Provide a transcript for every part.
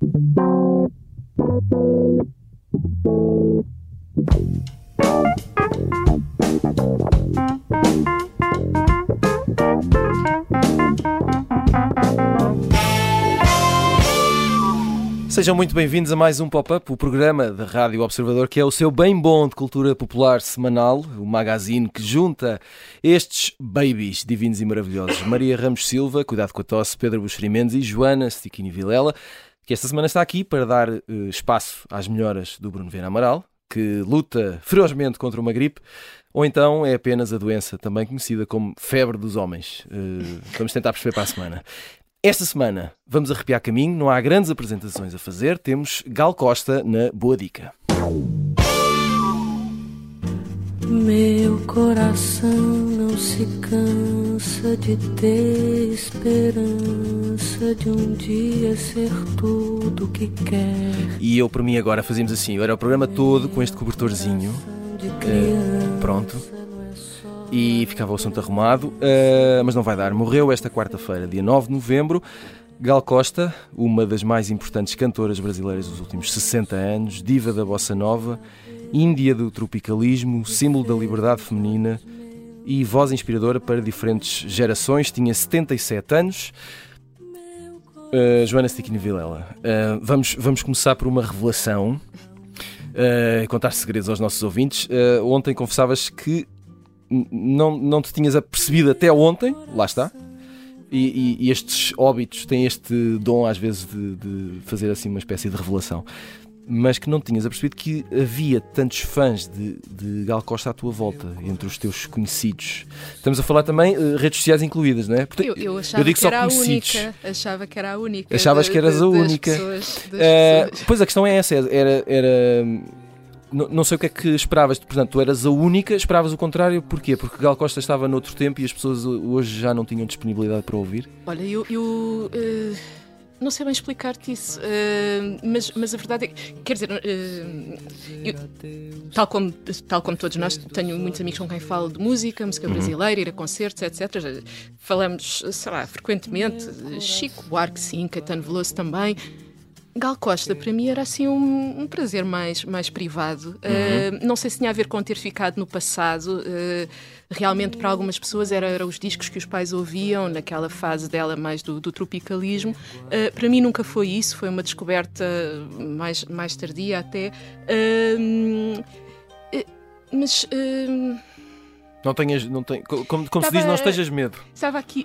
Sejam muito bem-vindos a mais um Pop-Up, o programa da Rádio Observador, que é o seu bem bom de cultura popular semanal, o magazine que junta estes babies divinos e maravilhosos. Maria Ramos Silva, cuidado com a tosse, Pedro Buxeri Mendes e Joana Stiquini Vilela, que esta semana está aqui para dar uh, espaço às melhoras do Bruno Viana Amaral, que luta ferozmente contra uma gripe, ou então é apenas a doença também conhecida como febre dos homens. Uh, vamos tentar perceber para a semana. Esta semana vamos arrepiar caminho, não há grandes apresentações a fazer, temos Gal Costa na Boa Dica. Meu coração não se cansa de ter esperança de um dia ser tudo que quer. E eu, por mim, agora fazíamos assim: era o programa todo com este cobertorzinho. Uh, pronto e ficava o assunto arrumado, uh, mas não vai dar. Morreu esta quarta-feira, dia 9 de novembro. Gal Costa, uma das mais importantes cantoras brasileiras dos últimos 60 anos, diva da bossa nova, índia do tropicalismo, símbolo da liberdade feminina e voz inspiradora para diferentes gerações. Tinha 77 anos. Uh, Joana Stiquini Vilela, uh, vamos, vamos começar por uma revelação. Uh, contar segredos aos nossos ouvintes. ontem confessavas que não, não te tinhas apercebido até ontem, lá está. E, e, e estes óbitos têm este dom, às vezes, de, de, fazer assim uma espécie de revelação. Mas que não tinhas apercebido que havia tantos fãs de, de Gal Costa à tua volta, entre os teus conhecidos. Estamos a falar também, uh, redes sociais incluídas, não é? Portanto, eu, eu achava eu digo que era a única. Achava que era a única. Achavas de, que eras a única. Pessoas, uh, pois a questão é essa: era, era não, sei o que é que esperavas. Portanto, tu eras a única, esperavas o contrário. Porquê? Porque Gal Costa estava noutro tempo e as pessoas hoje já não tinham disponibilidade para ouvir? Olha, eu. eu uh, não sei bem explicar-te isso, uh, mas, mas a verdade é que, quer dizer, uh, eu, tal, como, tal como todos nós, tenho muitos amigos com quem falo de música, música uhum. brasileira, ir a concertos, etc. Falamos, sei lá, frequentemente, Chico Buarque, sim, Caetano Veloso também. Gal Costa, para mim, era assim um, um prazer mais, mais privado. Uhum. Uh, não sei se tinha a ver com ter ficado no passado. Uh, realmente, para algumas pessoas, eram era os discos que os pais ouviam, naquela fase dela mais do, do tropicalismo. Uh, para mim, nunca foi isso. Foi uma descoberta mais, mais tardia, até. mas. Não tenhas, não tem, como, como Estava, se diz, não estejas medo. Estava aqui.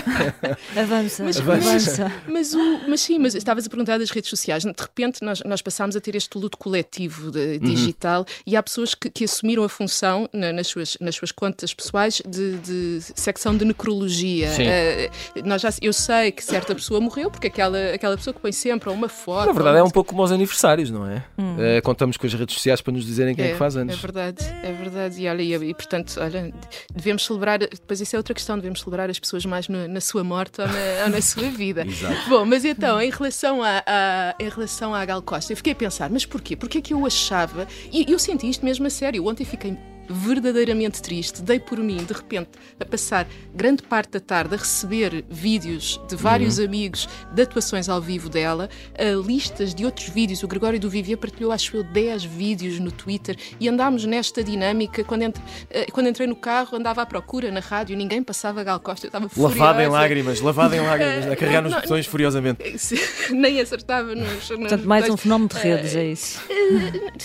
avança, mas, avança. Mas, mas, o, mas sim, mas estavas a perguntar das redes sociais. De repente nós, nós passámos a ter este luto coletivo de, uhum. digital uhum. e há pessoas que, que, assumiram a função na, nas, suas, nas suas contas pessoais de, de secção de necrologia. Uh, nós já, eu sei que certa pessoa morreu porque aquela, aquela pessoa que põe sempre uma foto. Na verdade é um pouco como aos aniversários, não é? Hum. Uh, contamos com as redes sociais para nos dizerem quem é, é que faz anos. É verdade, é verdade. E olha, e, e portanto olha, devemos celebrar, depois isso é outra questão, devemos celebrar as pessoas mais no, na sua morte ou na, ou na sua vida. Exato. Bom, mas então, em relação, a, a, em relação à Gal Costa, eu fiquei a pensar, mas porquê? Porquê é que eu achava, e eu senti isto mesmo a sério, ontem fiquei verdadeiramente triste. Dei por mim, de repente, a passar grande parte da tarde a receber vídeos de vários uhum. amigos de atuações ao vivo dela, uh, listas de outros vídeos. O Gregório do Vivier partilhou, acho eu, 10 vídeos no Twitter e andámos nesta dinâmica. Quando, ent uh, quando entrei no carro, andava à procura na rádio, ninguém passava Gal Costa, eu estava Lavada em lágrimas, lavada em lágrimas, a carregar nos botões furiosamente. Nem acertava nos. Portanto, mais um fenómeno de redes, é isso.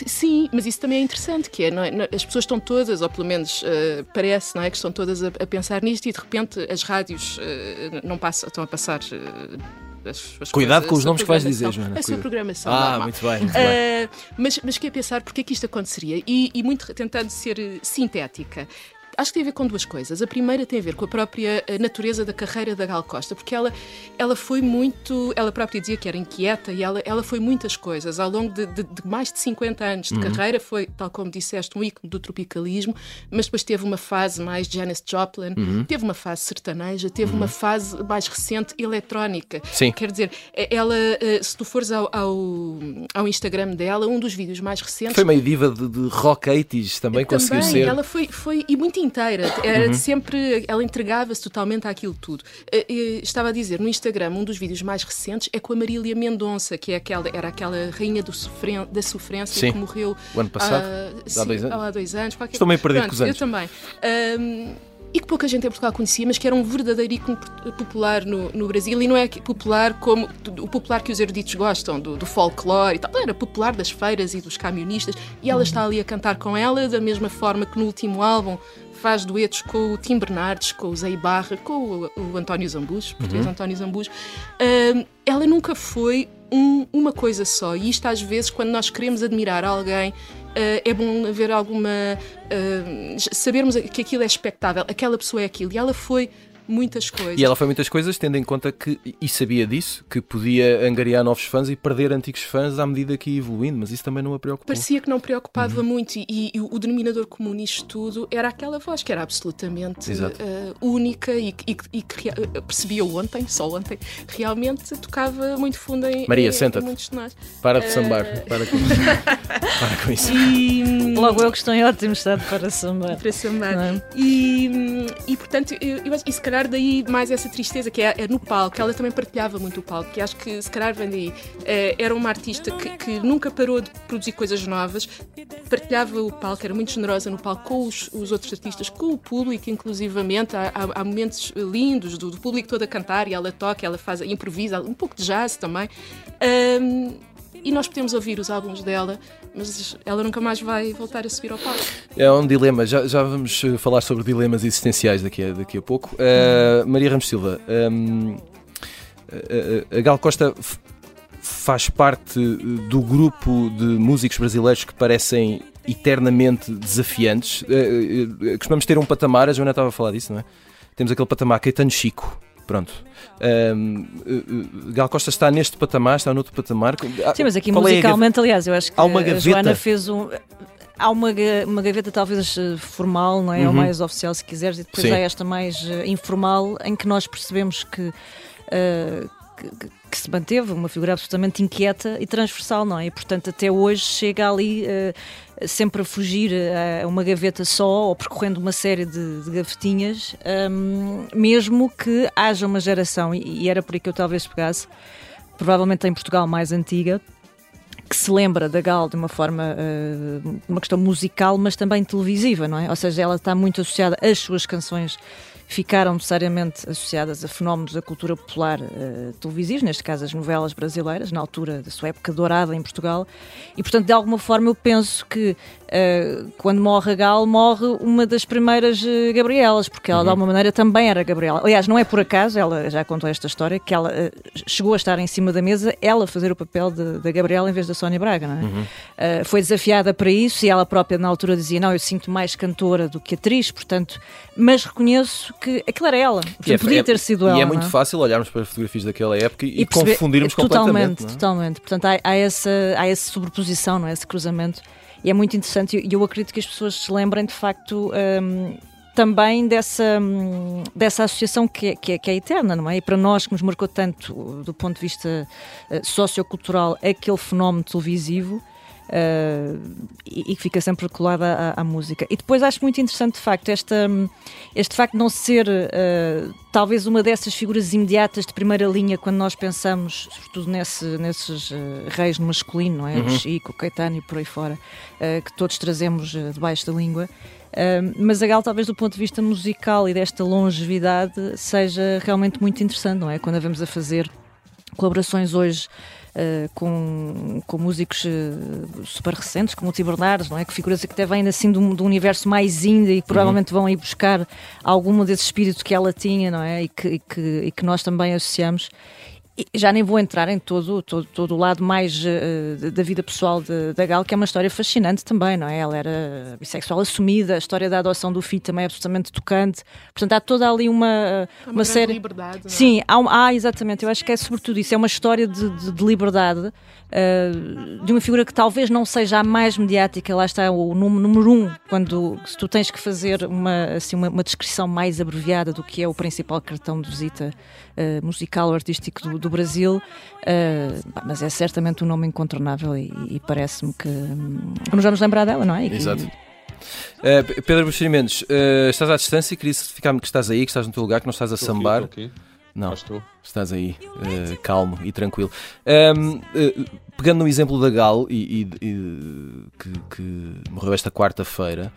Sim, mas isso também é interessante, que é, é? as pessoas estão todas, ou pelo menos uh, parece, não é? Que estão todas a, a, pensar nisto e de repente as rádios uh, não passam, estão a passar. Uh, as, as Cuidado coisas, com os nomes que vais dizer, Joana. A sua programação. Ah, normal. muito bem. Muito bem. mas, mas queria pensar porque é que isto aconteceria e, e muito tentando ser sintética. Acho que tem a ver com duas coisas. A primeira tem a ver com a própria eh, natureza da carreira da Gal Costa, porque ela, ela foi muito. Ela própria dizia que era inquieta e ela, ela foi muitas coisas. Ao longo de, de, de mais de 50 anos de uhum. carreira, foi, tal como disseste, um ícone do tropicalismo, mas depois teve uma fase mais Janis Joplin, uhum. teve uma fase sertaneja, teve uhum. uma fase mais recente eletrónica. Sim. Quer dizer, eh, ela, eh, se tu fores ao, ao, ao Instagram dela, um dos vídeos mais recentes. Foi meio diva de, de rock 80s também, também conseguiu ser. Ela foi, foi e muito inteira. Era uhum. sempre. Ela entregava-se totalmente àquilo tudo. Uh, estava a dizer no Instagram, um dos vídeos mais recentes é com a Marília Mendonça, que é aquela, era aquela rainha sofren da sofrência sim. que morreu. O ano passado? Uh, há sim, dois anos? Há dois anos. Estou meio perdido com os anos. Eu também. Um, e que pouca gente em Portugal conhecia, mas que era um verdadeiro ícone popular no, no Brasil e não é popular como o popular que os eruditos gostam, do, do folclore e tal, era popular das feiras e dos camionistas e ela está ali a cantar com ela da mesma forma que no último álbum faz duetos com o Tim Bernardes, com o Zé Barra, com o, o António Zambus, português uhum. António Zambus. Uh, ela nunca foi um, uma coisa só. E isto, às vezes, quando nós queremos admirar alguém, Uh, é bom haver alguma. Uh, sabermos que aquilo é expectável, aquela pessoa é aquilo. E ela foi muitas coisas. E ela foi muitas coisas, tendo em conta que, e sabia disso, que podia angariar novos fãs e perder antigos fãs à medida que ia evoluindo, mas isso também não a preocupou. Parecia que não preocupava uhum. muito e, e, o denominador comum nisto tudo era aquela voz que era absolutamente uh, única e, e, e que uh, percebia ontem, só ontem, realmente tocava muito fundo em, Maria, em, senta-te. Para de sambar. Uh... Para, com para com isso. E, Logo eu que estou em ótimo estado para sambar. Para sambar. É? E, e portanto, eu, eu, e se calhar calhar daí mais essa tristeza que é, é, no palco, ela também partilhava muito o palco, que acho que se calhar vem daí. É, era uma artista que, que, nunca parou de produzir coisas novas, partilhava o palco, era muito generosa no palco com os, os outros artistas, com o público, inclusivamente. Há, há, há momentos lindos do, do, público todo a cantar e ela toca, ela faz, improvisa, um pouco de jazz também. Um, e nós podemos ouvir os álbuns dela, mas ela nunca mais vai voltar a subir ao palco. É um dilema, já, já vamos eh, falar sobre dilemas existenciais daqui a, daqui a pouco. Uh, Maria Ramos Silva, um, a, a Gal Costa faz parte do grupo de músicos brasileiros que parecem eternamente desafiantes. Uh, costumamos ter um patamar, a Joana estava a falar disso, não é? Temos aquele patamar Caetano Chico Pronto. Um, uh, uh, Gal Costa está neste patamar, está noutro patamar. Sim, mas aqui Qual é musicalmente, é aliás, eu acho que a Joana fez um. Há uma, uma gaveta talvez uh, formal, não é? Uhum. ou mais oficial, se quiseres, e depois Sim. há esta mais informal, em que nós percebemos que, uh, que, que, se manteve uma figura absolutamente inquieta e transversal, não é? E, portanto, até hoje chega ali sempre a fugir a uma gaveta só ou percorrendo uma série de, de gavetinhas, um, mesmo que haja uma geração, e, e era por aí que eu talvez pegasse, provavelmente em Portugal mais antiga, que se lembra da Gal de uma forma, uh, uma questão musical, mas também televisiva, não é? Ou seja, ela está muito associada às suas canções ficaram necessariamente associadas a fenómenos da cultura popular uh, televisivos, neste caso as novelas brasileiras, na altura da sua época dourada em Portugal, e portanto de alguma forma eu penso que uh, quando morre a Gal, morre uma das primeiras uh, Gabrielas, porque ela uhum. de alguma maneira também era Gabriela. Aliás, não é por acaso, ela já contou esta história, que ela chegou a estar em cima da mesa, ela fazer o papel da Gabriela em vez da Sónia Braga, não é? Uhum. foi desafiada para isso e ela própria na altura dizia, não, eu sinto mais cantora do que atriz, portanto, mas reconheço que aquilo era ela. é, podia é, ter sido ela. E é muito é? fácil olharmos para as fotografias daquela época e, e perceber, confundirmos totalmente, completamente. Totalmente, totalmente. Portanto, há, há, essa, há essa sobreposição, não é? esse cruzamento. E é muito interessante e eu, eu acredito que as pessoas se lembrem de facto. Um, também dessa, hum, dessa associação que é, que, é, que é eterna, não é? E para nós que nos marcou tanto do ponto de vista uh, sociocultural aquele fenómeno televisivo, uh, e, que fica sempre colada à, à, música. E depois acho muito interessante, de facto, esta, este facto de não ser uh, talvez uma dessas figuras imediatas de primeira linha quando nós pensamos, sobretudo nesse, nesses uh, reis no masculino, não é? Uhum. O Chico, o Caetano e por aí fora, que todos trazemos debaixo da língua. Uh, mas a Gal, talvez do ponto de vista musical e desta longevidade, seja realmente muito interessante, não é? Quando a vemos a fazer colaborações hoje uh, com, com músicos uh, super recentes, como o Ti Bernardes, não é? Que figuras que até vêm assim do, do universo mais indie e que provavelmente uhum. vão aí buscar algum desse espírito que ela tinha, não é? E que, e que, e que nós também associamos já nem vou entrar em todo, todo, todo o lado mais uh, da vida pessoal de, da Gal, que é uma história fascinante também, não é? Ela era bissexual assumida, a história da adoção do filho também é absolutamente tocante. Portanto, há toda ali uma, uma, uma série. liberdade. É? Sim, há, há, exatamente. Eu acho que é sobretudo isso. É uma história de, de, de liberdade uh, de uma figura que talvez não seja a mais mediática. Lá está o número um, quando se tu tens que fazer uma, assim, uma, uma descrição mais abreviada do que é o principal cartão de visita uh, musical ou artístico do, do Brasil, uh, mas é certamente um nome incontornável e, e parece-me que, hum, nos vamos lembrar dela, não é? E Exato. Uh, Pedro Buxerimentos, uh, estás à distância, queria certificar-me que estás aí, que estás no teu lugar, que não estás a estou sambar. Aqui. Não, estás aí, uh, calmo e tranquilo. Um, pegando no exemplo da Gal, e, e, e que, que, morreu esta quarta-feira,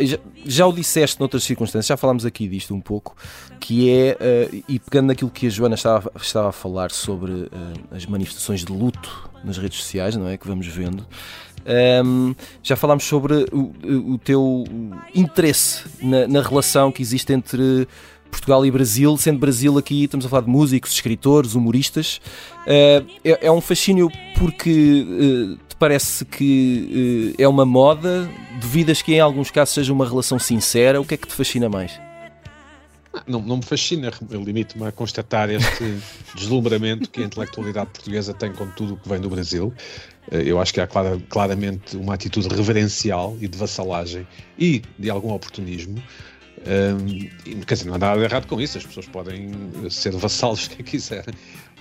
já, já, o disseste noutras circunstâncias, já falámos aqui disto um pouco, que é, e pegando naquilo que a Joana estava, estava a falar sobre as manifestações de luto nas redes sociais, não é? Que vamos vendo. Um, já falámos sobre o, o teu interesse na, na, relação que existe entre Portugal e Brasil, sendo Brasil aqui, estamos a falar de músicos, escritores, humoristas. Uh, é, é, um fascínio porque uh, te parece que uh, é uma moda, duvidas que em alguns casos seja uma relação sincera, o que é que te fascina mais? Não, não me fascina, eu limito-me a constatar este deslumbramento que a intelectualidade portuguesa tem com tudo o que vem do Brasil. Eh, eu acho que há clara, claramente uma atitude reverencial e de vassalagem e de algum oportunismo. Um, quer dizer, não há nada de errado com isso, as pessoas podem ser vassalos quem quiserem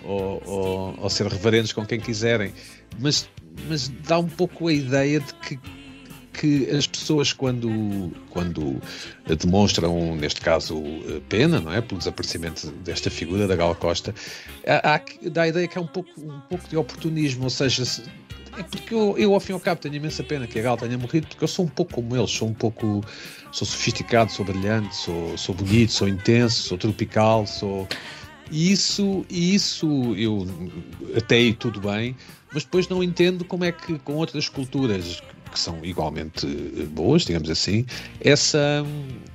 ou, ou, ou ser reverentes com quem quiserem, mas, mas dá um pouco a ideia de que que as pessoas, quando, quando demonstram, neste caso, pena, não é? Pelo desaparecimento desta figura da Gal Costa, há, há, dá a ideia que é um pouco, um pouco de oportunismo, ou seja, é porque eu, eu, ao fim e ao cabo, tenho imensa pena que a Gal tenha morrido, porque eu sou um pouco como eles, sou um pouco. sou sofisticado, sou brilhante, sou, sou bonito, sou intenso, sou tropical, sou. E isso, isso eu até aí tudo bem, mas depois não entendo como é que com outras culturas que são igualmente boas, digamos assim, essa,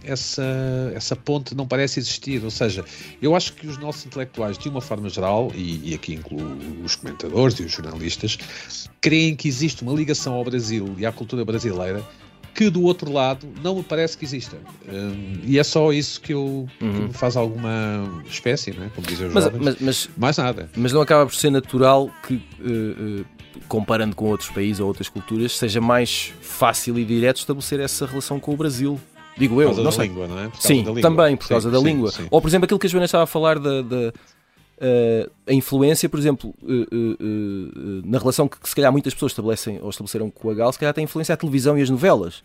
essa, essa ponte não parece existir. Ou seja, eu acho que os nossos intelectuais, de uma forma geral, e, e aqui incluo os comentadores e os jornalistas, creem que existe uma ligação ao Brasil e à cultura brasileira que do outro lado não me parece que exista. Um, e é só isso que, eu, uhum. que me faz alguma espécie, não é? como dizem os mas, jovens. Mas, mas, Mais nada. Mas não acaba por ser natural que, uh, uh, comparando com outros países ou outras culturas, seja mais fácil e direto estabelecer essa relação com o Brasil. Digo eu, não sei. Língua, não é? Sim, também por causa sim, da sim, língua. Sim. Ou, por exemplo, aquilo que a Joana estava a falar da, da Uh, a influência, por exemplo, uh, uh, na relação que, que, se calhar muitas pessoas estabelecem ou estabeleceram com a Gal, se calhar tem influência a televisão e as novelas.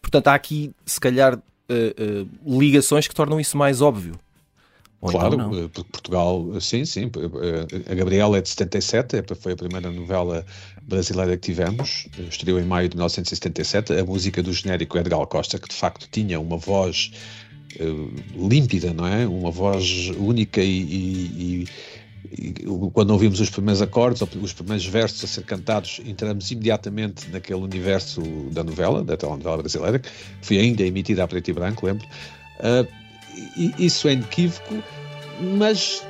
portanto, há aqui, se calhar, ligações que tornam isso mais óbvio. Ou claro, então Portugal, sim, sim. A Gabriela é de 77, é, foi a primeira novela brasileira que tivemos, estreou em maio de 1977. A música do genérico Edgar Costa, que de facto tinha uma voz uh, límpida, não é? Uma voz única e, e, e, quando ouvimos os primeiros acordes, os primeiros versos a ser cantados, entramos imediatamente naquele universo da novela, da telenovela brasileira, que foi ainda emitida a preto e branco, lembro. Uh, isso é inequívoco, mas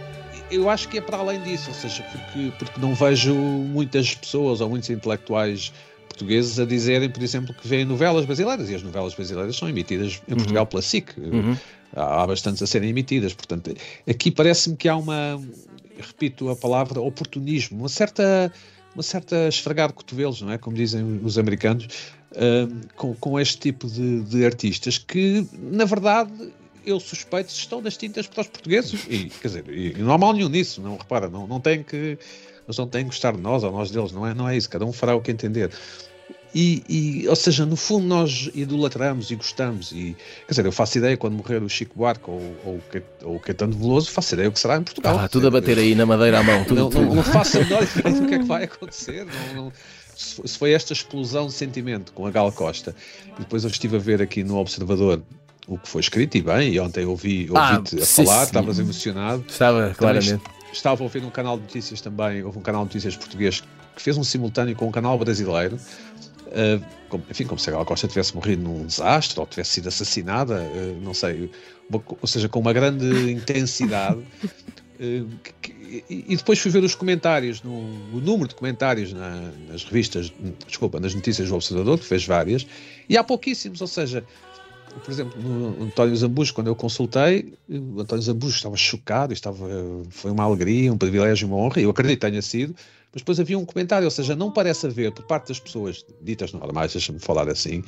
eu acho que é para além disso, ou seja, porque, porque não vejo muitas pessoas ou muitos intelectuais portugueses a dizerem, por exemplo, que veem novelas brasileiras, e as novelas brasileiras são emitidas em Portugal uhum. pela SIC. Uhum. Há, há bastantes a serem emitidas. Portanto, aqui parece-me que há uma, repito a palavra, oportunismo, uma certa, uma certa esfregar de cotovelos, não é? Como dizem os americanos, uh, com, com este tipo de, de artistas que, na verdade, eu suspeito estão nas tintas para os portugueses e quer dizer, e não há mal nenhum nisso, não repara, não, não tem que eles não têm que gostar de nós ou nós deles, não é, não é isso, cada um fará o que entender. E, e, ou seja, no fundo nós idolatramos e gostamos. E, quer dizer, eu faço ideia quando morrer o Chico Buarque ou, ou, ou o Caetano Veloso, faço ideia o que será em Portugal. Ah, tudo a bater aí na madeira à mão. Tudo, não, tudo. não, não faço a menor ideia do que é que vai acontecer. Não, não, se foi esta explosão de sentimento com a Gal Costa, e depois eu estive a ver aqui no Observador o que foi escrito, e bem, e ontem ouvi, ouvi-te ah, a falar, estavas emocionado. Estava, claramente estava a ouvir um canal de notícias também, houve um canal de notícias português que fez um simultâneo com um canal brasileiro. Uh, como, enfim, como se a Gal Costa tivesse morrido num desastre ou tivesse sido assassinada, uh, não sei, uma, ou seja, com uma grande intensidade. Uh, que, e depois fui ver os comentários, no, o número de comentários na, nas revistas, desculpa, nas notícias do Observador, que fez várias, e há pouquíssimos, ou seja, por exemplo, no António Zambujo, quando eu consultei, o António Zambujo estava chocado, estava, foi uma alegria, um privilégio, uma honra, eu acredito que tenha sido, mas depois havia um comentário, ou seja, não parece haver, por parte das pessoas ditas normais, deixa-me falar assim,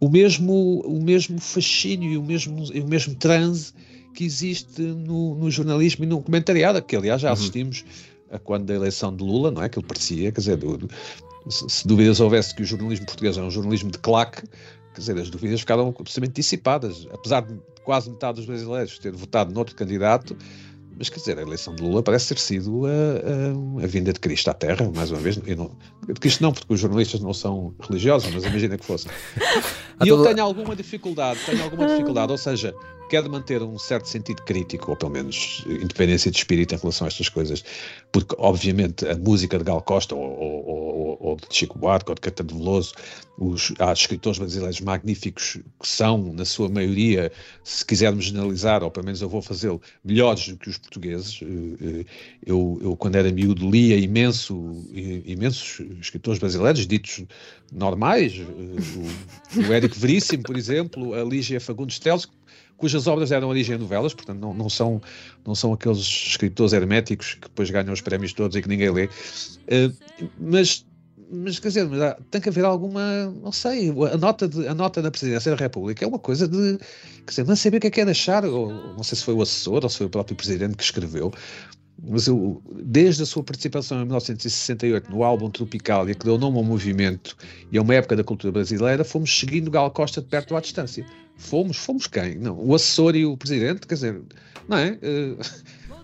o mesmo, o mesmo fascínio e o mesmo, o mesmo transe que existe no, no jornalismo e no comentariado, que aliás já uhum. assistimos a quando da eleição de Lula, não é? Que ele parecia, quer dizer, do, se, se dúvidas houvesse que o jornalismo português é um jornalismo de claque, quer dizer, as dúvidas ficaram absolutamente dissipadas. Apesar de quase metade dos brasileiros ter votado noutro candidato, mas quer dizer, a eleição de Lula parece ter sido a, a, a vinda de Cristo à Terra, mais uma vez. Eu não, de Cristo não, porque os jornalistas não são religiosos, mas imagina que fosse. E eu tenho alguma dificuldade, tenho alguma dificuldade, ou seja, quer manter um certo sentido crítico, ou pelo menos independência de espírito em relação a estas coisas, porque obviamente a música de Gal Costa ou, ou, ou, de Chico Buarque ou de Caetano Veloso, os, há escritores brasileiros magníficos que são, na sua maioria, se quisermos generalizar, ou pelo menos eu vou fazê-lo, melhores do que os portugueses. Eh, eh, eu, eu quando era miúdo, lia imenso, imensos escritores brasileiros, ditos normais, eh, o, o Érico Veríssimo, por exemplo, a Lígia Fagundes Teles, cujas obras eram origem novelas, portanto não, não, são, não são aqueles escritores herméticos que depois ganham os prémios todos e que ninguém lê. Uh, mas, mas quer dizer, mas tem que haver alguma, não sei, a nota, de, a nota da Presidência da República é uma coisa de, quer dizer, não saber o que é que é achar, ou não sei se foi o assessor ou se foi o próprio Presidente que escreveu, mas eu, desde a sua participação em 1968 no álbum Tropicalia, que deu nome ao movimento e a uma época da cultura brasileira, fomos seguindo Gal Costa de perto à distância. Fomos, fomos quem? Não, o assessor e o presidente, quer dizer, não é? Uh,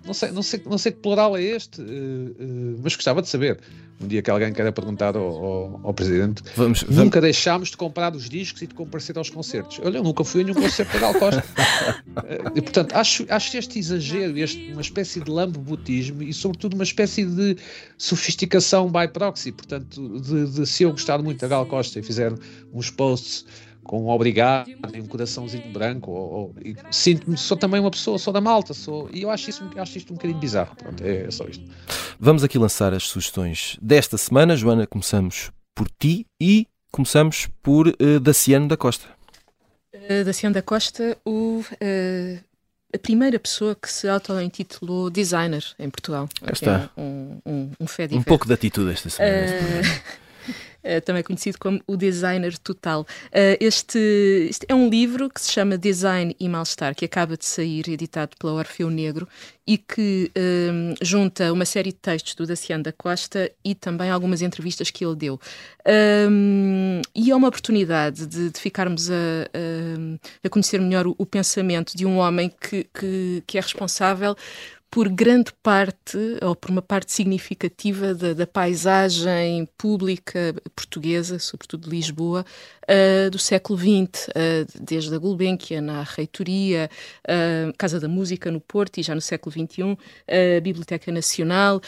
não sei, não sei, não sei que plural é este, uh, uh, mas gostava de saber. Um dia que alguém queira perguntar ao, ao, ao presidente, vamos, vamos, nunca deixámos de comprar os discos e de comparecer aos concertos. Olha, eu nunca fui a nenhum concerto da Gal Costa. e, portanto, acho, acho este exagero, este, uma espécie de lambobotismo e, sobretudo, uma espécie de sofisticação by proxy. Portanto, de, de se eu gostar muito da Gal Costa e fizer uns posts com um obrigado e um coraçãozinho branco. Ou, ou sinto-me, sou também uma pessoa, sou da malta, sou, e eu acho, isso, acho isto um bocadinho bizarro. Pronto, é, é só isto. Vamos aqui lançar as sugestões desta semana. Joana, começamos por ti e começamos por uh, Daciano da Costa. Uh, Daciano da Costa, o, uh, a primeira pessoa que se auto-intitulou designer em Portugal. Está. É um, um, um, um pouco de atitude esta semana. Uh, Eh, também conhecido como o Designer Total. Uh, este, este, é um livro que se chama Design e Mal-Estar, que acaba de sair, editado pela Orfeu Negro, e que um, junta uma série de textos do Daciano da Costa e também algumas entrevistas que ele deu. E é uma oportunidade de, de ficarmos a, a, a, conhecer melhor o, o, pensamento de um homem que, que, que é responsável por grande parte, ou por uma parte significativa da, da paisagem pública portuguesa, sobretudo de Lisboa, uh, do século XX, uh, desde a Gulbenkian à Reitoria, uh, Casa da Música no Porto e já no século XXI, a Biblioteca Nacional.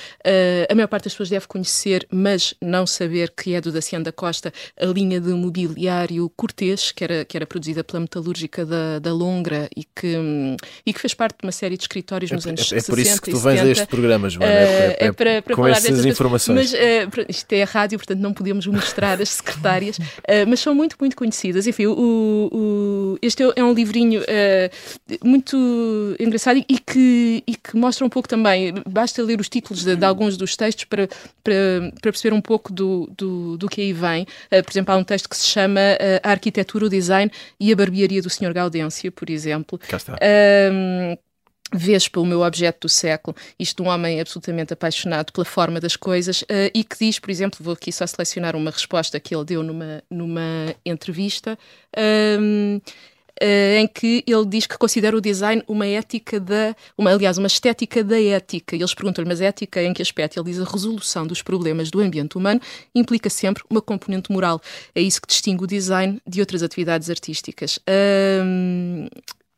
a maior parte das pessoas deve conhecer, mas não saber que é do Daciano da Costa, a linha de mobiliário Cortês, que era, que era produzida pela metalúrgica da, da Longra e que, um, e que fez parte de uma série de escritórios nos é, anos é, é 60 por isso que tu vens a este programa, Joana, é, é, para, para com essas informações. Mas uh, isto é a rádio, portanto não podemos mostrar as secretárias, uh, mas são muito muito, conhecidas. Enfim, o, o, este é um livrinho uh, muito engraçado e que, e que mostra um pouco também, basta ler os títulos de, de alguns dos textos para, para, para, perceber um pouco do, do, do que aí vem. Por exemplo, há um texto que se chama A Arquitetura, o Design e a Barbearia do Sr. Gaudêncio, por exemplo. Cá está Vespa, o meu objeto do século, isto de um homem absolutamente apaixonado pela forma das coisas uh, e que diz, por exemplo, vou aqui só selecionar uma resposta que ele deu numa, numa entrevista, um, uh, eh, em que ele diz que considera o design uma ética da, uma, aliás, uma estética da ética. E eles perguntam-lhe, mas ética em que aspecto? Ele diz a resolução dos problemas do ambiente humano implica sempre uma componente moral. É isso que distingue o design de outras atividades artísticas. Um,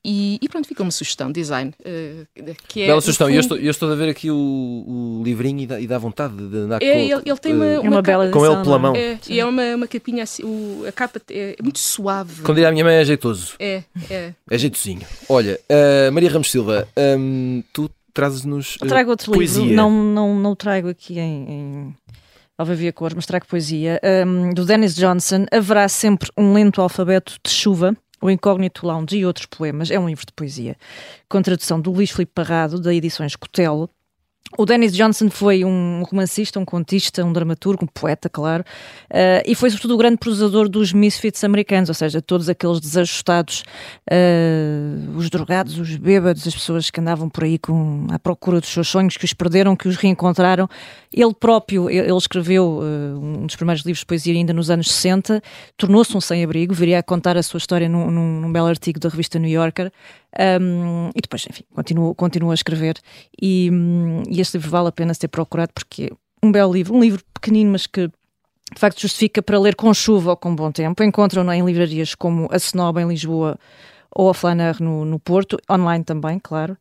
e, e, pronto, fica uma sugestão, design. Uh, que é, Bela sugestão, fundo... eu, estou, eu estou a ver aqui o, o livrinho e dá, e dá vontade de andar é, com, ele, ele tem uma, uh, uma, uma bela com ele pela mão. É, e é uma, uma capinha assim, o, a capa é muito suave. Como diria a minha mãe, é jeitoso. É, é. É jeitozinho. Olha, uh, Maria Ramos Silva, um, tu trazes-nos. Uh, trago outro poesia. livro, não, não, não trago aqui em, em Alvavia Cor, mas trago poesia. Um, do Dennis Johnson, haverá sempre um lento alfabeto de chuva o Incógnito Lounge e outros poemas. É um livro de poesia, com tradução do Luís Filipe Parrado, da Edições Cotelo, O Dennis Johnson foi um romancista, um contista, um dramaturgo, um poeta, claro, uh, e foi sobretudo o grande prosador dos misfits americanos, ou seja, todos aqueles desajustados, uh, os drogados, os bêbados, as pessoas que andavam por aí com, à procura dos seus sonhos, que os perderam, que os reencontraram. Ele próprio, ele escreveu uh, um dos primeiros livros de poesia ainda nos anos 60, tornou-se um sem-abrigo, viria a contar a sua história num, num, num belo artigo da revista New Yorker, um, e depois, enfim, continuou, continuou a escrever e, e, este livro vale a pena ser procurado porque é um belo livro, um livro pequenino, mas que de facto justifica para ler com chuva ou com bom tempo. Encontram-no em livrarias como a Snob em Lisboa ou a Flaner no, no Porto, online também, claro.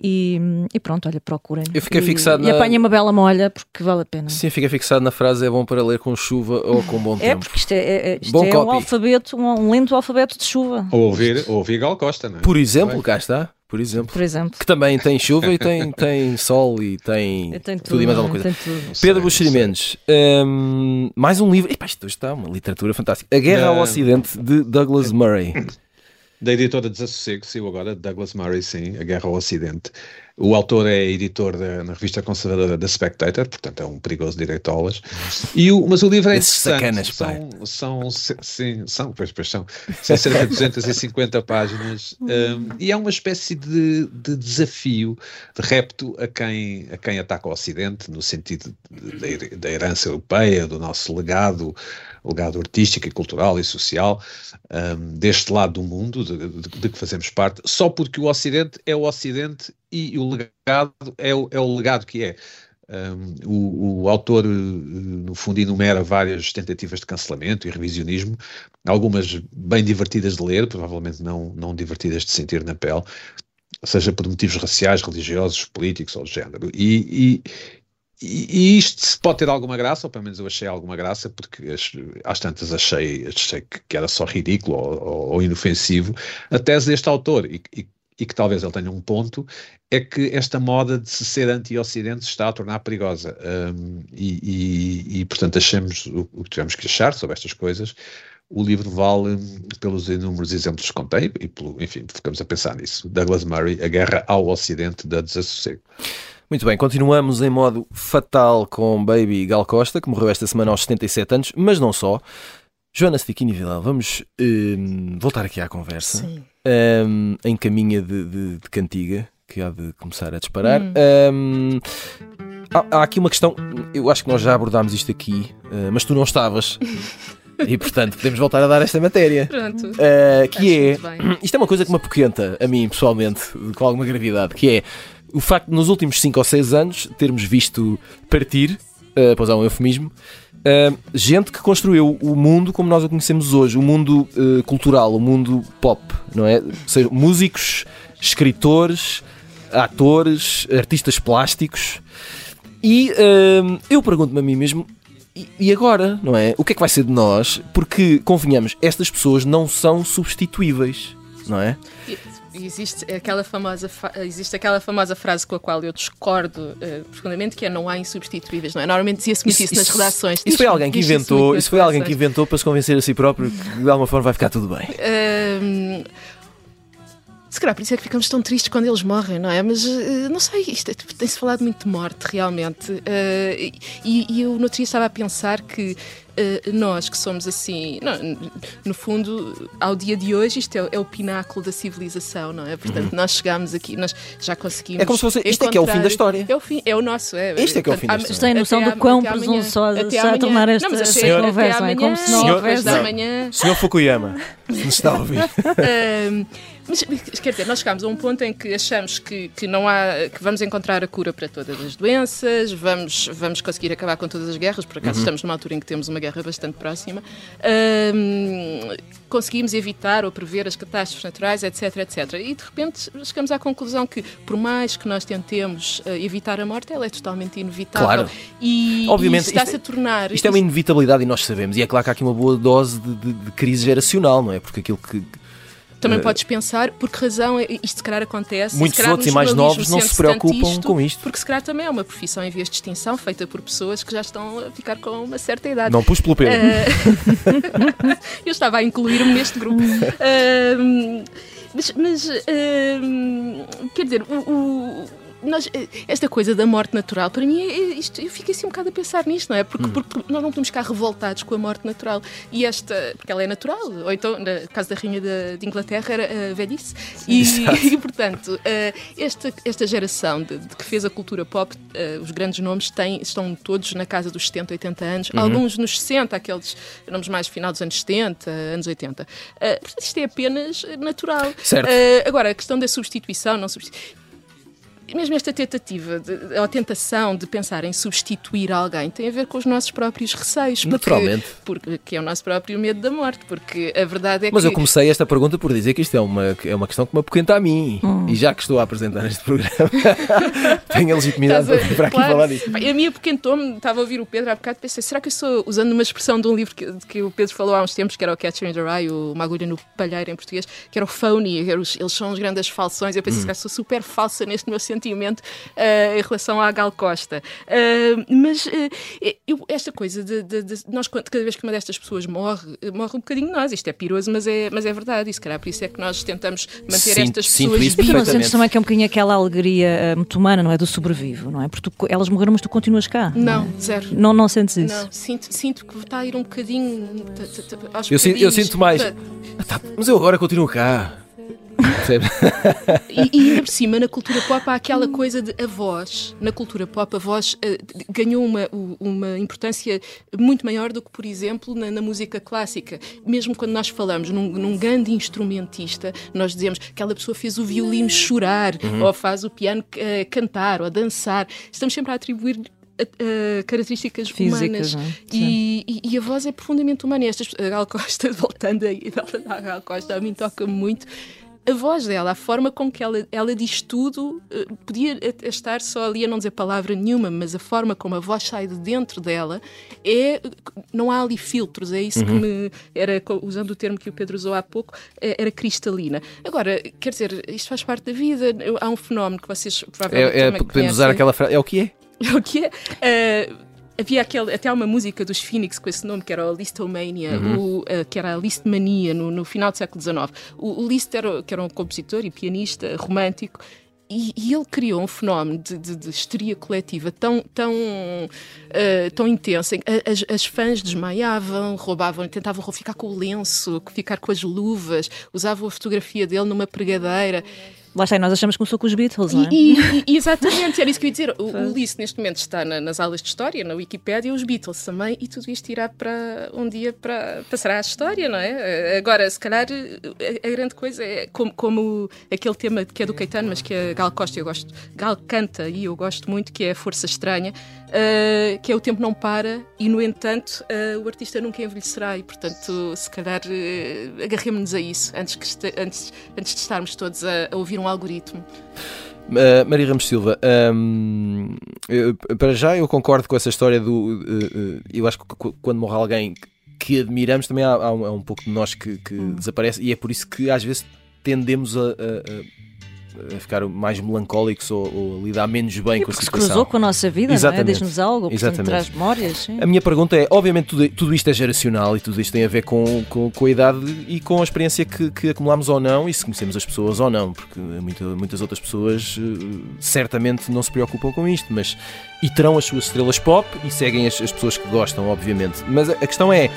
E, e, pronto, olha, procurem. Eu fiquei e, fixado e na... apanha uma bela molha porque vale a pena. Sim, fica fixado na frase é bom para ler com chuva ou com bom é, tempo. É, porque isto é, é, isto é um alfabeto, um, um, lento alfabeto de chuva. Ou ouvir, ou ouvir Gal Costa, não é? Por exemplo, cá está. Por exemplo, por exemplo, que também tem chuva e tem, tem sol e tem, tudo, tudo, e mais alguma coisa. Pedro Buxeri Mendes, um, mais um livro. Epá, isto está uma literatura fantástica. A Guerra ao Ocidente de Douglas Murray. Da editora Desassossego, saiu agora, Douglas Murray, sim, A Guerra ao Ocidente. O autor é editor da, na revista conservadora The Spectator, portanto é um perigoso direitolas. E o, mas o livro é interessante. Sacanas, são, são, sim, são, pois, pois são, são cerca de 250 páginas um, e é uma espécie de, de, desafio, de repto a quem, a quem ataca o Ocidente, no sentido de, da herança europeia, do nosso legado, legado artístico e cultural e social um, deste lado do mundo de, de, que fazemos parte, só porque o Ocidente é o Ocidente e o legado é o, é o legado que é. Um, o, o, autor, eh, no fundo, enumera várias tentativas de cancelamento e revisionismo, algumas bem divertidas de ler, provavelmente não, não divertidas de sentir na pele, seja por motivos raciais, religiosos, políticos ou de género. E, e, e, isto pode ter alguma graça, ou pelo menos eu achei alguma graça, porque às tantas achei, achei que era só ridículo ou, ou, ou inofensivo a tese deste autor. E, e e que talvez ele tenha um ponto, é que esta moda de se ser anti-Ocidente se está a tornar perigosa. Um, e, e, e, portanto, achamos o, o, que tivemos que achar sobre estas coisas. O livro vale pelos inúmeros exemplos que contém, e pelo, enfim, ficamos a pensar nisso. Douglas Murray, A Guerra ao Ocidente da Desassossego. Muito bem, continuamos em modo fatal com Baby Gal Costa, que morreu esta semana aos 77 anos, mas não só. Joana Stiquini Vidal, vamos um, voltar aqui à conversa. Sim. Um, em caminha de, de, de, cantiga, que há de começar a disparar. Hum. Um, há, há, aqui uma questão, eu acho que nós já abordámos isto aqui, uh, mas tu não estavas. E portanto podemos voltar a dar esta matéria. Pronto. Uh, que é. Isto é uma coisa que me apoquenta a mim pessoalmente, com alguma gravidade, que é o facto de nos últimos 5 ou 6 anos termos visto partir, uh, pois um eufemismo, Uh, gente que construiu o mundo como nós o conhecemos hoje, o mundo uh, cultural, o mundo pop, não é? Ou seja, músicos, escritores, atores, artistas plásticos. E eu pergunto-me a mim mesmo, e agora, não é? O que é que vai ser de nós? Porque, convenhamos, estas pessoas não são substituíveis, não é? Existe aquela famosa existe aquela famosa frase com a qual eu discordo uh, profundamente que é não há insubstituíveis não é normalmente dizia-se muito isso, isso, nas redações isso foi alguém que inventou isso foi alguém que inventou para se convencer a si próprio que de alguma forma vai ficar tudo bem uh, se calhar por isso é que ficamos tão tristes quando eles morrem, não é? Mas uh, não sei, isto é, tem-se falado muito de morte, realmente. Uh, e, e, eu no outro dia estava a pensar que uh, nós que somos assim, não, no fundo, ao dia de hoje, isto é, é, o pináculo da civilização, não é? Portanto, uhum. nós chegámos aqui, nós já conseguimos. É como se fosse. Isto é que é o fim da história. É o, fim, é o nosso, é. Isto é que é o fim da história. Têm noção do quão presunçosa se está a tomar esta, não, esta conversa, é como se não houvesse. Senhor Fukuyama, se nos está a ouvir. Mas, quer dizer, nós chegámos a um ponto em que achamos que, que não há, que vamos encontrar a cura para todas as doenças, vamos, vamos conseguir acabar com todas as guerras, por acaso uhum. estamos numa altura em que temos uma guerra bastante próxima, um, conseguimos evitar ou prever as catástrofes naturais, etc, etc. E de repente chegamos à conclusão que, por mais que nós tentemos uh, evitar a morte, ela é totalmente inevitável. Claro. E, Obviamente, e está-se a tornar. Isto é uma inevitabilidade e nós sabemos, e é claro que há aqui uma boa dose de, de, de crise geracional, não é? Porque aquilo que também uh, podes pensar por que razão isto se calhar acontece. Muitos outros e mais novos não se preocupam isto, com isto. Porque se calhar também é uma profissão em vias de extinção feita por pessoas que já estão a ficar com uma certa idade. Não pus pelo pelo. Uh, eu estava a incluir-me neste grupo. Uh, mas, mas quer dizer, o, o nós, eh, esta coisa da morte natural, para mim, é, é, isto, eu fiquei assim um bocado a pensar nisto, não é? Porque, hum. porque nós não podemos ficar revoltados com a morte natural. E esta, porque ela é natural, ou então, no caso da Rainha de, de Inglaterra, era a velhice. E, e, portanto, uh, esta, esta geração de, de, que fez a cultura pop, uh, os grandes nomes, têm, estão todos na casa dos 70, 80 anos, uhum. alguns nos 60, aqueles nomes mais final dos anos 70, anos 80. Uh, portanto, isto é apenas natural. Certo. agora, a questão da substituição, não substituição mesmo esta tentativa, de, a tentação de pensar em substituir alguém tem a ver com os nossos próprios receios. Porque, Naturalmente. Porque, que é o nosso próprio medo da morte, porque a verdade é Mas que... Mas eu comecei esta pergunta por dizer que isto é uma, é uma questão que me apoquenta a mim. Hum. E já que estou a apresentar este programa, tenho a legitimidade para vir para aqui claro. falar disso. A minha apoquentou-me, estava a ouvir o Pedro há bocado, pensei, será que eu estou usando uma expressão de um livro que, que o Pedro falou há uns tempos, que era o Catcher in the Rye, o Uma Agulha no Palheiro em português, que era o phony, eles são os grandes falsões. Eu pensei, hum. que sou super falsa neste meu sentimento uh, em relação à Gal Costa. Uh, mas uh, eu, esta coisa de, de, de, nós, cada vez que uma destas pessoas morre, morre um bocadinho nós. Isto é piroso, mas é, mas é verdade. E se calhar por isso é que nós tentamos manter sinto, estas sinto pessoas vivas. Não sentes também que é um bocadinho aquela alegria muito humana, não é? Do sobrevivo, não é? Porque tu, elas morreram, mas tu continuas cá. Não, não é? zero. Não, não sentes isso? Não, sinto, sinto que está a ir um bocadinho aos eu, sinto, eu sinto mais. Tá, mas eu agora continuo cá. E, e ainda por cima, na cultura pop, há aquela coisa de a voz. Na cultura pop, a voz uh, ganhou uma, uma importância muito maior do que, por exemplo, na, na música clássica. Mesmo quando nós falamos num, num, grande instrumentista, nós dizemos que aquela pessoa fez o violino chorar, uhum. ou faz o piano uh, cantar, ou dançar. Estamos sempre a atribuir Uh, características Físicas, humanas é? e, e, e, a voz é profundamente humana. Estas, a Gal Costa, voltando aí, a Gal Costa, a mim toca muito a voz dela, a forma com que ela, ela diz tudo, eh, podia estar só ali a não dizer palavra nenhuma, mas a forma como a voz sai de dentro dela é. Não há ali filtros, é isso uhum. que me. Era, usando o termo que o Pedro usou há pouco, é, era cristalina. Agora, quer dizer, isto faz parte da vida. Há um fenómeno que vocês provavelmente. É, é, podemos usar aquela frase. É o que é? O que é? Uh, havia aquele, até uma música dos Phoenix com esse nome, que era o Listomania, uhum. o, uh, que era a Listmania, no, no final do século XIX. O, o Liszt, era, que era um compositor e pianista romântico, e, e, ele criou um fenómeno de, de, de histeria coletiva tão, tão, uh, tão intenso. As, as, fãs desmaiavam, roubavam, tentavam ficar com o lenço, ficar com as luvas, usavam a fotografia dele numa pregadeira. Lá está, nós achamos que começou com os Beatles, não é? E, e, exatamente, era isso que eu ia dizer. O, o Ulisses, neste momento, está na, nas aulas de história, na Wikipédia, os Beatles também, e tudo isto irá para um dia para passará à história, não é? Agora, se calhar, a, a grande coisa é como, como, aquele tema que é do Caetano, mas que a Gal Costa, eu gosto, Gal canta e eu gosto muito, que é a Força Estranha, uh, que é o tempo não para e, no entanto, uh, o artista nunca envelhecerá e, portanto, se calhar uh, agarremos-nos a isso antes, que este, antes, antes de estarmos todos a, a ouvir um algoritmo. Uh, Maria Ramos Silva, um, eu, para já eu concordo com essa história do. Eu acho que quando morre alguém que admiramos, também há, há, um, há um, pouco de nós que, que hum. desaparece, e é por isso que às vezes tendemos a, a, a a ficar mais melancólicos ou, ou lidar menos bem e com a situação. se cruzou com a nossa vida, Exatamente. não é? Diz-nos algo, portanto, traz memórias. Sim. A minha pergunta é, obviamente tudo, tudo isto é geracional e tudo isto tem a ver com, com, com a idade e com a experiência que, que acumulamos ou não e se conhecemos as pessoas ou não, porque muita, muitas outras pessoas uh, certamente não se preocupam com isto, mas e terão as suas estrelas pop e seguem as, as pessoas que gostam, obviamente. Mas a, a questão é,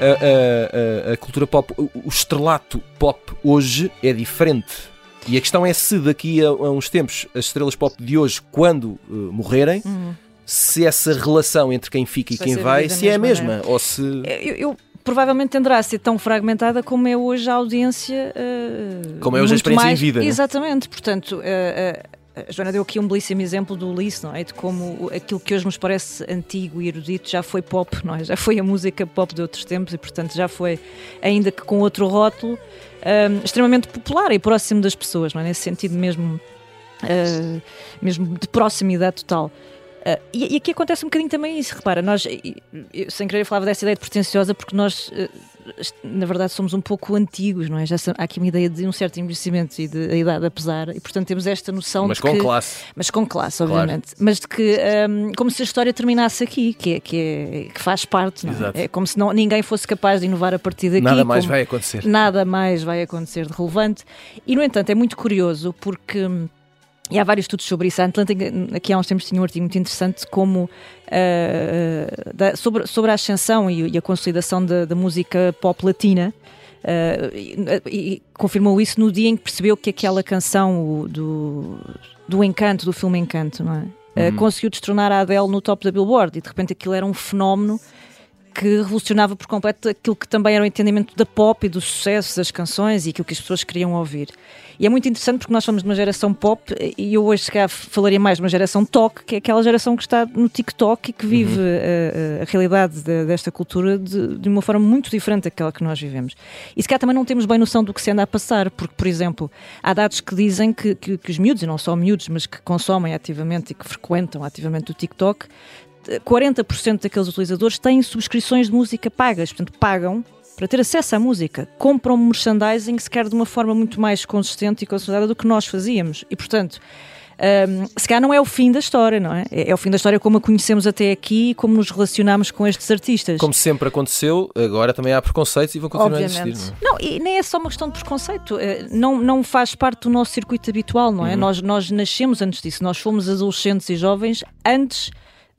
a, a, a, cultura pop, o estrelato pop hoje é diferente e a questão é se daqui a, a uns tempos as estrelas pop de hoje, quando uh, morrerem, uhum. se essa relação entre quem fica e quem vai, se é a mesma. Ou se. Eu, eu, provavelmente tenderá a ser tão fragmentada como é hoje a audiência. Uh, como é hoje a experiência mais... em vida. Exatamente, portanto. Uh, a Joana deu aqui um belíssimo exemplo do Ulisses, não é? De como aquilo que hoje nos parece antigo e erudito já foi pop, não é? Já foi a música pop de outros tempos e, portanto, já foi, ainda que com outro rótulo, um, extremamente popular e próximo das pessoas, não é? Nesse sentido mesmo, uh, mesmo de proximidade total. Uh, e, e, aqui acontece um bocadinho também isso, repara, nós, eu, sem querer falava dessa ideia de pretenciosa porque nós, uh, na verdade, somos um pouco antigos, não é? Já há aqui uma ideia de um certo envelhecimento e de a idade a pesar, e portanto temos esta noção mas de com que, classe. Mas com classe, obviamente. Claro. Mas de que, um, como se a história terminasse aqui, que, é, que, é, que faz parte, não é? é como se não, ninguém fosse capaz de inovar a partir daqui. Nada mais vai acontecer. Nada mais vai acontecer de relevante. E, no entanto, é muito curioso porque e há vários estudos sobre isso. A Atlântica, aqui há uns tempos, tinha um artigo muito interessante como, uh, da, sobre, sobre a ascensão e, e a consolidação da, música pop latina. Uh, e, e, confirmou isso no dia em que percebeu que aquela canção do, do Encanto, do filme Encanto, não é? Uhum. Uh, conseguiu destronar a Adele no top da Billboard e de repente aquilo era um fenómeno que revolucionava por completo aquilo que também era o entendimento da pop e do sucesso das canções e aquilo que as pessoas queriam ouvir. E é muito interessante porque nós somos de uma geração pop e eu hoje se calhar falaria mais de uma geração talk, que é aquela geração que está no TikTok e que vive uhum. a, a, realidade de, desta cultura de, de, uma forma muito diferente daquela que nós vivemos. E se calhar também não temos bem noção do que se anda a passar, porque, por exemplo, há dados que dizem que, que, que os miúdos, e não só miúdos, mas que consomem ativamente e que frequentam ativamente o TikTok, 40% daqueles utilizadores têm subscrições de música pagas, portanto, pagam para ter acesso à música. Compram merchandising, se quer de uma forma muito mais consistente e consolidada do que nós fazíamos. E, portanto, um, se calhar não é o fim da história, não é? É o fim da história como a conhecemos até aqui e como nos relacionamos com estes artistas. Como sempre aconteceu, agora também há preconceitos e vão continuar Obviamente. a existir. Não, é? não, e nem é só uma questão de preconceito. Eh, não, não faz parte do nosso circuito habitual, não é? Uhum. Nós, nós nascemos antes disso. Nós fomos adolescentes e jovens antes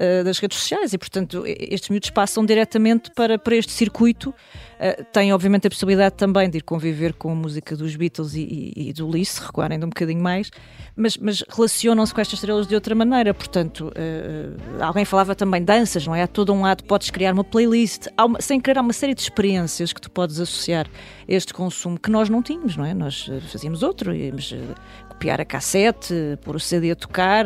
uh, das redes sociais e, portanto, estes miúdos passam diretamente para, para este circuito. Uh, têm, obviamente, a possibilidade também de ir conviver com a música dos Beatles e, e, e do Lee, recuarem de um bocadinho mais, mas, mas relacionam-se com estas estrelas de outra maneira. Portanto, uh, alguém falava também danças, não é? Há todo um lado, podes criar uma playlist, uma, sem há uma série de experiências que tu podes associar a este consumo que nós não tínhamos, não é? Nós fazíamos outro, íamos copiar a cassete, pôr o CD a tocar,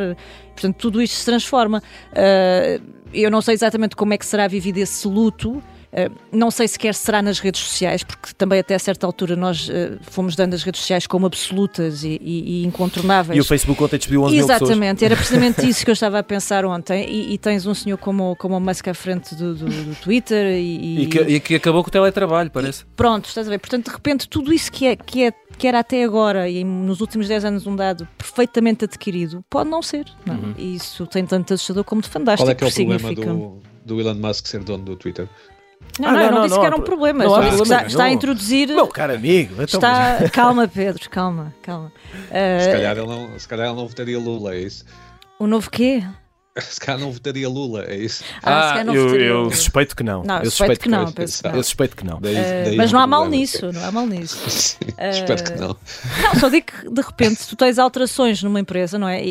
portanto, tudo isto se transforma. Uh, eu não sei exatamente como é que será vivido esse luto. Uh, não sei sequer se será nas redes sociais, porque também até a certa altura nós uh, fomos dando as redes sociais como absolutas e, e, e incontornáveis. E o Facebook ontem despediu 11 Exatamente, era precisamente isso que eu estava a pensar ontem. E, e tens um senhor como, como o Musk à frente do, do, do Twitter e, e, que, e que acabou com o teletrabalho, parece. pronto, estás a ver? Portanto, de repente, tudo isso que é, que é que era até agora e nos últimos 10 anos um dado perfeitamente adquirido, pode não ser. Não? É? Uhum. E isso tem tanto assustador como de fantástico. Qual é que é o problema do, do Elon Musk ser dono do Twitter? Não, ah, não, não, eu não, não disse não, que era um problema. Não problema está, está, a introduzir. Meu caro amigo, então... está... calma, Pedro, calma, calma. Uh... Se, calhar ele não, se calhar ele não votaria Lula, é isso? O novo quê? Se calhar não votaria Lula, é isso? Ah, ah eu, eu suspeito que não. não eu suspeito que, não, que não. Eu suspeito que não. Daí, eh, daí mas não há mal nisso, não há mal nisso. Sim, uh, espero que não. Não, só digo que de repente tu tens alterações numa empresa, não é?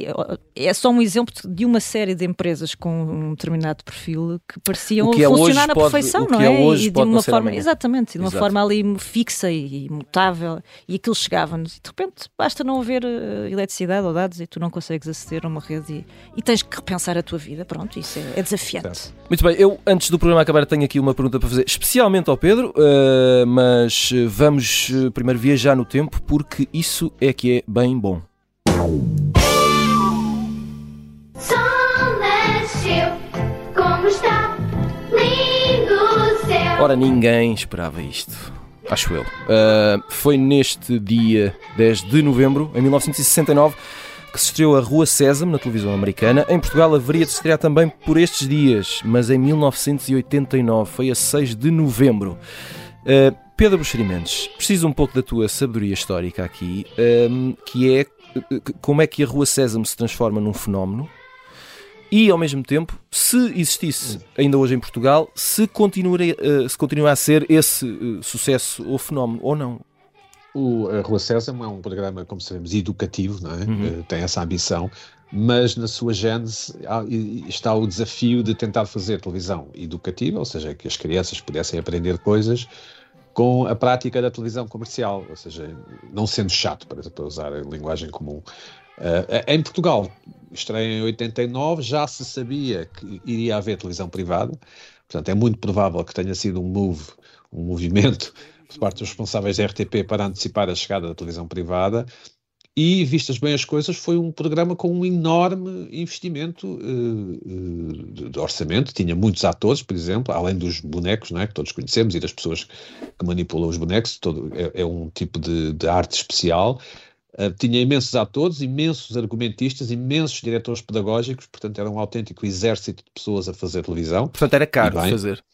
É só um exemplo de uma série de empresas com um determinado perfil que pareciam que é funcionar na perfeição, não é? é e de uma forma, exatamente, de uma Exato. forma ali fixa e imutável, e aquilo chegava-nos. E de repente basta não haver uh, eletricidade ou dados e tu não consegues aceder a uma rede e, e tens que repensar a tua vida. Pronto, isso é, é desafiante. Certo. Muito bem, eu antes do programa acabar tenho aqui uma pergunta para fazer, especialmente ao Pedro, uh, mas vamos uh, primeiro viajar no tempo porque isso é que é bem bom. Ora, ninguém esperava isto. Acho eu. Uh, foi neste dia 10 de novembro, em 1969, que se estreou a Rua Sésamo na televisão americana. Em Portugal haveria de se estrear também por estes dias, mas em 1989, foi a 6 de novembro. Uh, Pedro Buxerimentos, preciso um pouco da tua sabedoria histórica aqui, um, ehm, que é como é que a Rua Sésamo se transforma num fenómeno e, ao mesmo tempo, se existisse ainda hoje em Portugal, se continua, uh, se continua a ser esse sucesso ou fenómeno ou não. O a Rua Sésamo é um programa, como sabemos, educativo, não é? Uhum. tem essa ambição, mas na sua gênese está o desafio de tentar fazer televisão educativa, ou seja, que as crianças pudessem aprender coisas com a prática da televisão comercial, ou seja, não sendo chato, para, para usar a linguagem comum. Uh, em Portugal, estreia em 89, já se sabia que iria haver televisão privada, portanto é muito provável que tenha sido um move, um movimento por parte dos responsáveis da RTP para antecipar a chegada da televisão privada. E, vistas bem as coisas, foi um programa com um enorme investimento uh, de, orçamento. Tinha muitos atores, por exemplo, além dos bonecos, não é, que todos conhecemos, e das pessoas que manipulam os bonecos. Todo, é, é um tipo de, de arte especial. Uh, tinha imensos atores, imensos argumentistas, imensos diretores pedagógicos, portanto era um autêntico exército de pessoas a fazer televisão. Portanto era caro fazer.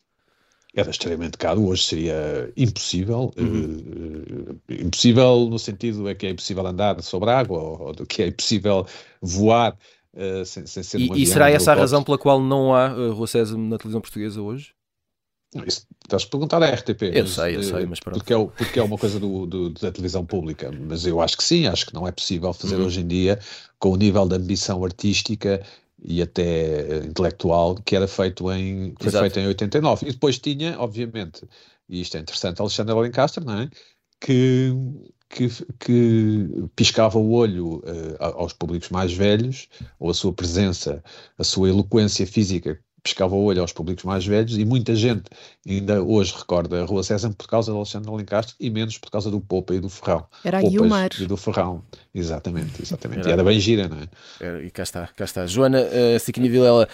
Era extremamente caro, hoje seria impossível. Uhum. Uh, impossível no sentido é que é impossível andar sobre água, ou, ou que é impossível voar uh, sem, sem, ser E, e será essa a razão pela qual não há uh, na televisão portuguesa hoje? Isso, estás a perguntar à RTP. Eu mas, sei, eu sei, mas pronto. Porque é, porque é uma coisa do, do, da televisão pública. Mas eu acho que sim, acho que não é possível fazer uhum. hoje em dia com o nível de ambição artística e até eh, intelectual que era feito em, foi feito em 89. E depois tinha, obviamente, e isto é interessante, Alexandre Alencastre, não é? Que, que, que piscava o olho uh, aos públicos mais velhos, ou a sua presença, a sua eloquência física piscava o olho aos públicos mais velhos e muita gente ainda hoje recorda a Rua César por causa de Alexandre Alencastre e menos por causa do Popa e do Ferrão. Era a Guilmar. E do Ferrão, exatamente, exatamente. Era, e era bem gira, não é? Era, e cá está, cá está. Joana uh, Siquinha Vilela,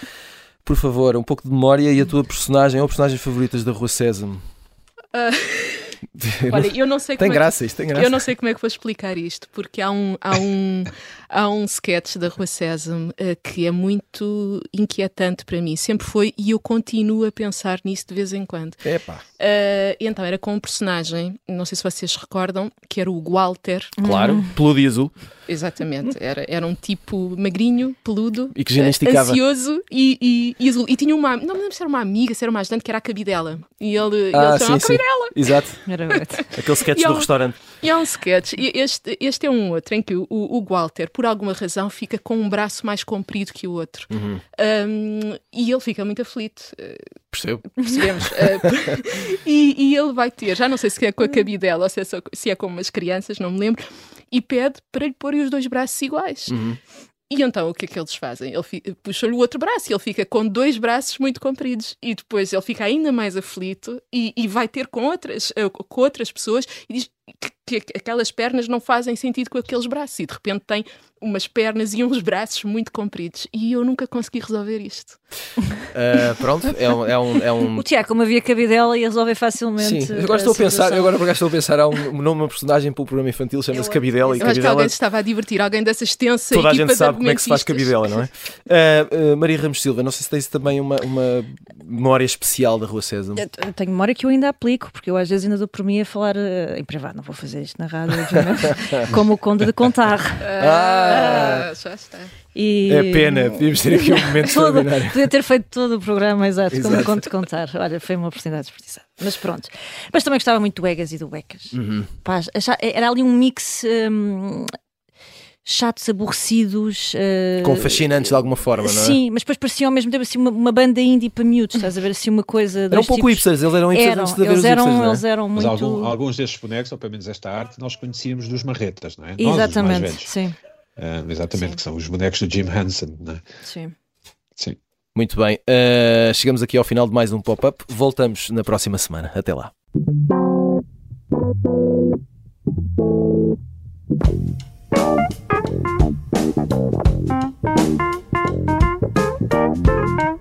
por favor, um pouco de memória e a tua personagem ou personagens favoritas da Rua César? Uh... Olha, eu não sei tem como é graça, é que, isto tem graça. Eu não sei como é que vou explicar isto, porque há um, há um, há um sketch da Rua Sésamo uh, que é muito inquietante para mim, sempre foi, e eu continuo a pensar nisso de vez em quando. Epá. Uh, então, era com um personagem, não sei se vocês recordam, que era o Walter. Claro, hum. peludo e azul. Exatamente, era, era um tipo magrinho, peludo, e que ginesticava. ansioso e, e, e, azul. E tinha uma, não me lembro se era uma amiga, se era uma ajudante, que era a Cabidela. E ele, ah, ele chamava a Cabidela. Exato. Aquele sketch do um, restaurante. E há um sketch, este, este é um outro, em que o, o Walter, por alguma razão, fica com um braço mais comprido que o outro. Uhum. Um, e ele fica muito aflito. Percebo. Percebemos. uh, e, e, ele vai ter, já não sei se é com a cabidela ou se é, só, se é com umas crianças, não me lembro, e pede para lhe pôr os dois braços iguais. Uhum. E então o que é que eles fazem? Ele puxa-lhe o outro braço e ele fica com dois braços muito compridos. E depois ele fica ainda mais aflito e, e vai ter com outras, eh, com outras pessoas e diz que, que aquelas pernas não fazem sentido com aqueles braços. E de repente tem umas pernas e uns braços muito compridos. E eu nunca consegui resolver isto. Uh, pronto, é um, é um, é um... O Tiago, como havia cabidela, ia resolver facilmente. Sim, agora estou a pensar, agora por estou a pensar, há um nome, uma personagem para o programa infantil, chama-se Cabidela. Eu e Cabidela... acho que alguém se estava a divertir, alguém dessa extensa Toda a gente sabe como é que se faz Cabidela, não é? Uh, uh, Maria Ramos Silva, não sei se tens também uma, uma memória especial da Rua César. Eu tenho memória que eu ainda aplico, porque eu às vezes ainda dou por mim a falar em privado, não vou fazer isto na rádio, como o Conde de Contar. Ah, já está. E... É pena, podíamos ter aqui um momento todo, extraordinário. Podia ter feito todo o programa, exato, exato. como conto contar. Olha, foi uma oportunidade desperdiçada. Mas pronto. Mas também gostava muito do Egas e do Becas. Uhum. Paz, era ali um mix. Hum, chatos, aborrecidos. Uh... Com fascinantes de alguma forma, não é? Sim, mas depois parecia ao mesmo tempo assim uma, uma banda indie para miúdos, estás a ver assim uma coisa. Era um pouco tipos... hipsters, eles eram hipsters eram, antes de eles eram, hipsters, é? eles eram muito. Mas algum, alguns destes bonecos, ou pelo menos esta arte, nós conhecíamos dos marretas, não é? Exatamente, nós, sim. Uh, exatamente, Sim. que são os bonecos do Jim Henson. Né? Sim. Sim. Muito bem, uh, chegamos aqui ao final de mais um pop-up. Voltamos na próxima semana. Até lá. Thank you.